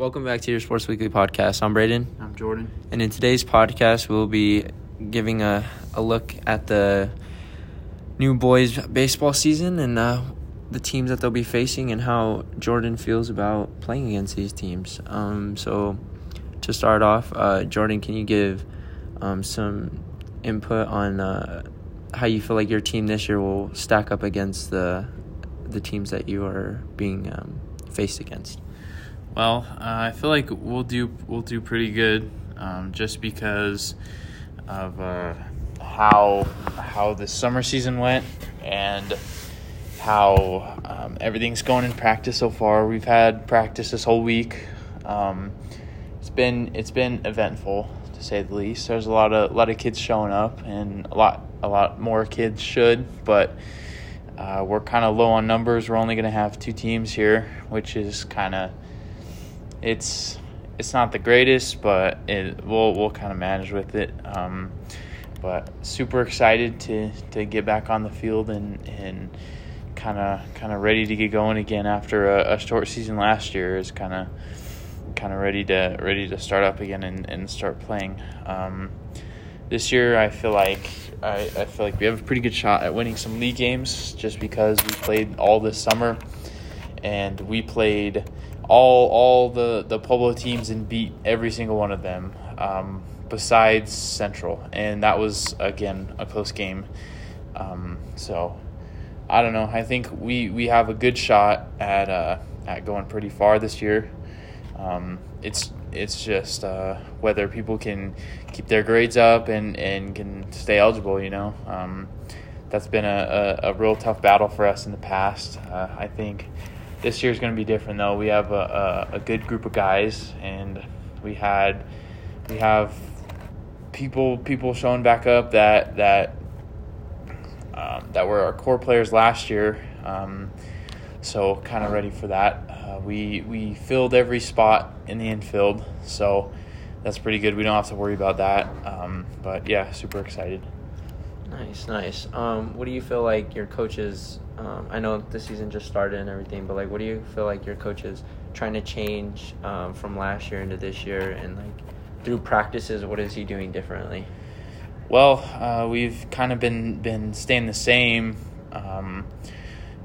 Welcome back to your Sports Weekly podcast. I'm Braden. I'm Jordan. And in today's podcast, we'll be giving a, a look at the new boys baseball season and uh, the teams that they'll be facing and how Jordan feels about playing against these teams. Um, so, to start off, uh, Jordan, can you give um, some input on uh, how you feel like your team this year will stack up against the the teams that you are being um, faced against? Well, uh, I feel like we'll do we'll do pretty good, um, just because of uh, how how the summer season went and how um, everything's going in practice so far. We've had practice this whole week. Um, it's been it's been eventful to say the least. There's a lot of a lot of kids showing up, and a lot a lot more kids should, but. Uh, we're kind of low on numbers. We're only going to have two teams here, which is kind of it's it's not the greatest, but it, we'll we'll kind of manage with it. Um, but super excited to to get back on the field and and kind of kind of ready to get going again after a, a short season last year. Is kind of kind of ready to ready to start up again and, and start playing. Um, this year, I feel like I, I feel like we have a pretty good shot at winning some league games just because we played all this summer and we played all all the the Pueblo teams and beat every single one of them um, besides Central, and that was again a close game. Um, so I don't know. I think we, we have a good shot at uh, at going pretty far this year. Um, it's it's just uh, whether people can keep their grades up and, and can stay eligible. You know, um, that's been a, a, a, real tough battle for us in the past. Uh, I think this year's going to be different though. We have a, a, a, good group of guys, and we had we have people people showing back up that that um, that were our core players last year. Um, so kind of ready for that. Uh, we we filled every spot in the infield, so that's pretty good. We don't have to worry about that. Um, but yeah, super excited. Nice, nice. Um, what do you feel like your coaches? Um, I know the season just started and everything, but like, what do you feel like your coaches trying to change um, from last year into this year, and like through practices, what is he doing differently? Well, uh, we've kind of been been staying the same um,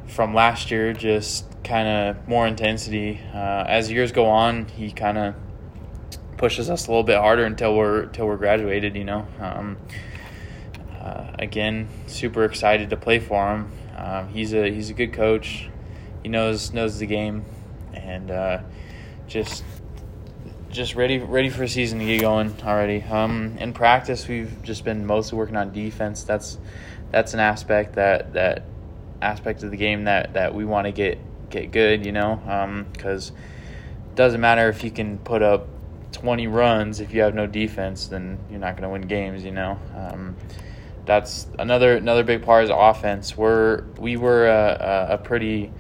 from last year, just kind of more intensity. Uh, as years go on, he kind of pushes us a little bit harder until we're until we're graduated. You know. Again, super excited to play for him. Um, he's a he's a good coach. He knows knows the game, and uh, just just ready ready for a season to get going already. Um, in practice, we've just been mostly working on defense. That's that's an aspect that that aspect of the game that, that we want to get get good. You know, because um, it doesn't matter if you can put up 20 runs if you have no defense, then you're not going to win games. You know. Um, that's another another big part is offense. We're we were a, a pretty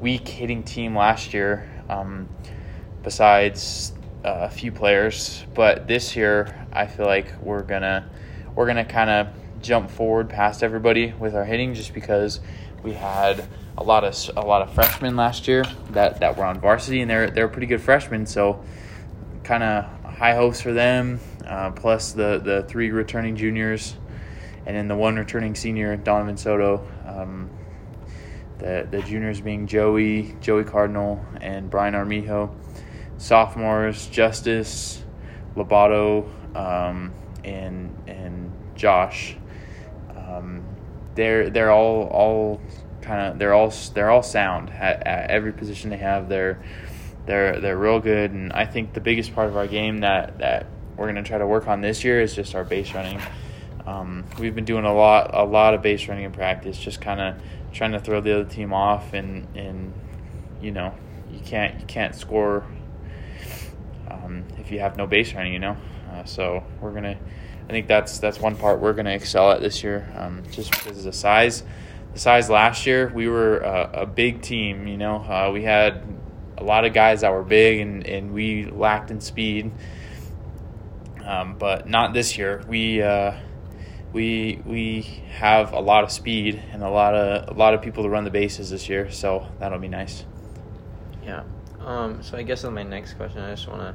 weak hitting team last year, um, besides uh, a few players. But this year, I feel like we're gonna we're gonna kind of jump forward past everybody with our hitting, just because we had a lot of a lot of freshmen last year that, that were on varsity, and they're they're pretty good freshmen. So, kind of high hopes for them. Uh, plus the the three returning juniors and then the one returning senior, Donovan Soto. Um, the the juniors being Joey, Joey Cardinal, and Brian Armijo. Sophomores, Justice, Lobato, um, and and Josh. Um, they're they're all all kind of they're all they're all sound at, at every position they have. They're they're they're real good, and I think the biggest part of our game that that we're gonna try to work on this year is just our base running. Um, we've been doing a lot, a lot of base running in practice, just kind of trying to throw the other team off, and and you know, you can't you can't score um, if you have no base running, you know. Uh, so we're gonna, I think that's that's one part we're gonna excel at this year, um, just because of the size. The size last year, we were a, a big team. You know, uh, we had a lot of guys that were big, and and we lacked in speed. Um, but not this year. We uh, we we have a lot of speed and a lot of a lot of people to run the bases this year, so that'll be nice. Yeah. Um, so I guess on my next question, I just want to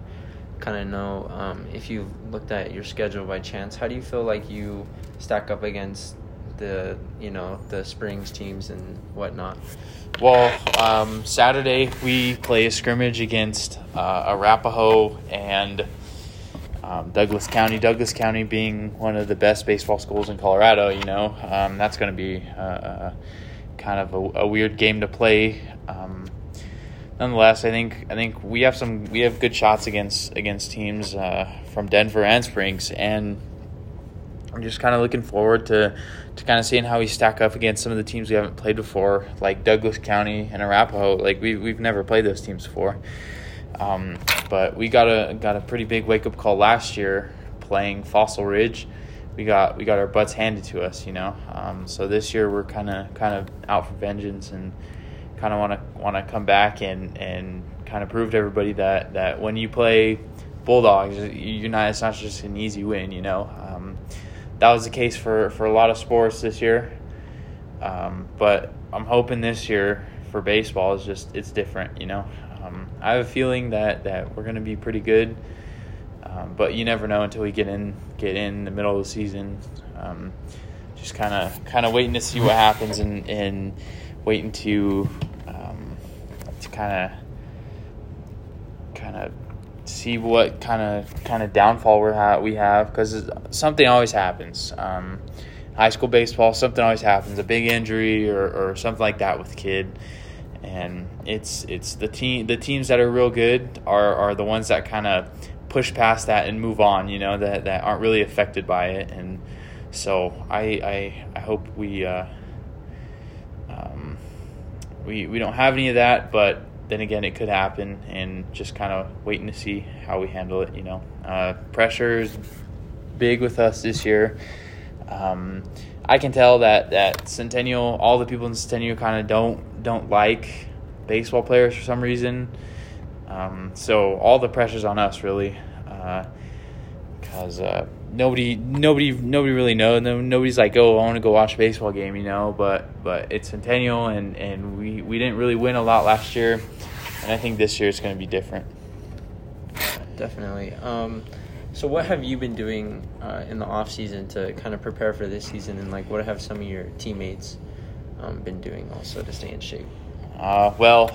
kind of know um, if you've looked at your schedule by chance. How do you feel like you stack up against the you know the Springs teams and whatnot? Well, um, Saturday we play a scrimmage against uh, Arapahoe and um, Douglas County. Douglas County being one of the best baseball schools in Colorado, you know, um, that's going to be uh, uh, kind of a, a, weird game to play. Um, nonetheless, I think I think we have some we have good shots against against teams uh, from Denver and Springs, and I'm just kind of looking forward to to kind of seeing how we stack up against some of the teams we haven't played before, like Douglas County and Arapahoe. Like we we've never played those teams before. Um, but we got a got a pretty big wake up call last year playing Fossil Ridge. We got we got our butts handed to us, you know. Um, so this year we're kind of kind of out for vengeance and kind of want to want to come back and and kind of prove to everybody that that when you play Bulldogs, you're not it's not just an easy win, you know. Um, that was the case for, for a lot of sports this year. Um, but I'm hoping this year for baseball is just it's different. You know, um, I have a feeling that, that we're going to be pretty good, um, but you never know until we get in get in the middle of the season. Um, just kind of kind of waiting to see what happens and, and waiting to um, to kind of kind of see what kind of kind of downfall we have we have because something always happens. Um, high school baseball, something always happens, a big injury or, or something like that with kid, and it's it's the team the teams that are real good are are the ones that kind of push past that and move on. You know that that aren't really affected by it, and so I I, I hope we. Uh, um, we, we don't have any of that, but then again, it could happen, and just kind of waiting to see how we handle it. You know, uh, pressure is big with us this year. Um, I can tell that that Centennial, all the people in Centennial, kind of don't don't like baseball players for some reason. Um, so all the pressure's on us, really, because uh, uh, nobody nobody nobody really knows. Nobody's like, oh, I want to go watch a baseball game, you know. But but it's Centennial, and and we we didn't really win a lot last year, and I think this year it's going to be different. Definitely. Um, so what have you been doing uh, in the off season to kind of prepare for this season, and like what have some of your teammates um, been doing also to stay in shape? Uh, well,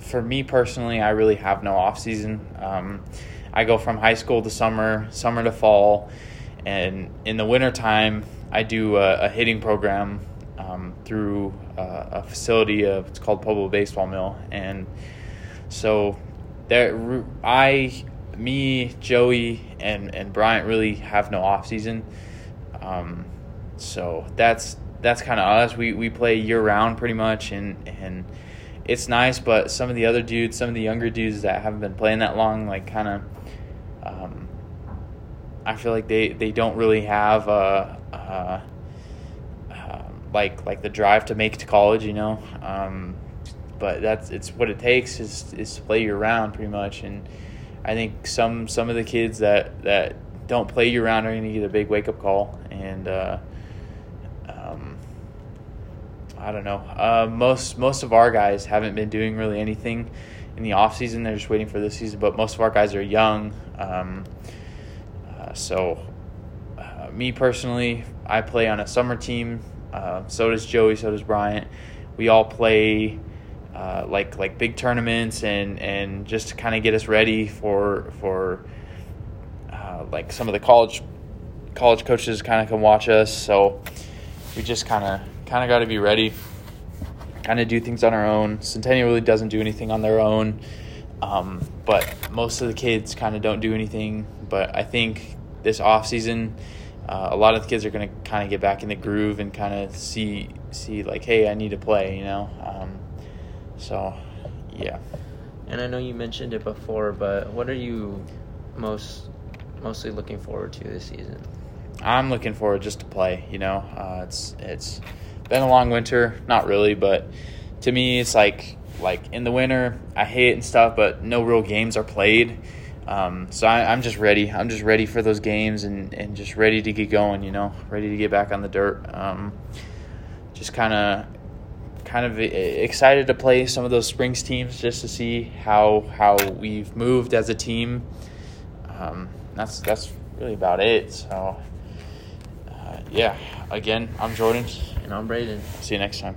for me personally, I really have no off season. Um, I go from high school to summer, summer to fall and in the wintertime, I do a, a hitting program um, through uh, a facility of it's called Pueblo Baseball Mill, and so there I, me, Joey, and and Bryant really have no off season. Um, so that's that's kind of us. We we play year round pretty much, and and it's nice. But some of the other dudes, some of the younger dudes that haven't been playing that long, like kind of. Um, I feel like they, they don't really have a, a, a, like like the drive to make it to college, you know. Um, but that's it's what it takes is is to play year round pretty much, and I think some some of the kids that that don't play year round are going to get a big wake up call, and uh, um, I don't know. Uh, most most of our guys haven't been doing really anything in the off season. They're just waiting for this season, but most of our guys are young. Um, so, uh, me personally, I play on a summer team. Uh, so does Joey. So does Bryant. We all play uh, like like big tournaments and and just to kind of get us ready for for uh, like some of the college college coaches kind of come watch us. So we just kind of kind of got to be ready. Kind of do things on our own. Centennial really doesn't do anything on their own. Um, but most of the kids kind of don't do anything. But I think this off season, uh, a lot of the kids are going to kind of get back in the groove and kind of see see like, hey, I need to play, you know. Um, so, yeah. And I know you mentioned it before, but what are you most mostly looking forward to this season? I'm looking forward just to play. You know, uh, it's it's been a long winter, not really, but to me, it's like like in the winter, I hate and stuff, but no real games are played. Um, so I, am just ready. I'm just ready for those games and, and just ready to get going. You know, ready to get back on the dirt. Um, just kind of kind of excited to play some of those Springs teams just to see how how we've moved as a team. Um, that's that's really about it. So, uh, yeah. Again, I'm Jordan. And I'm Braden. See you next time.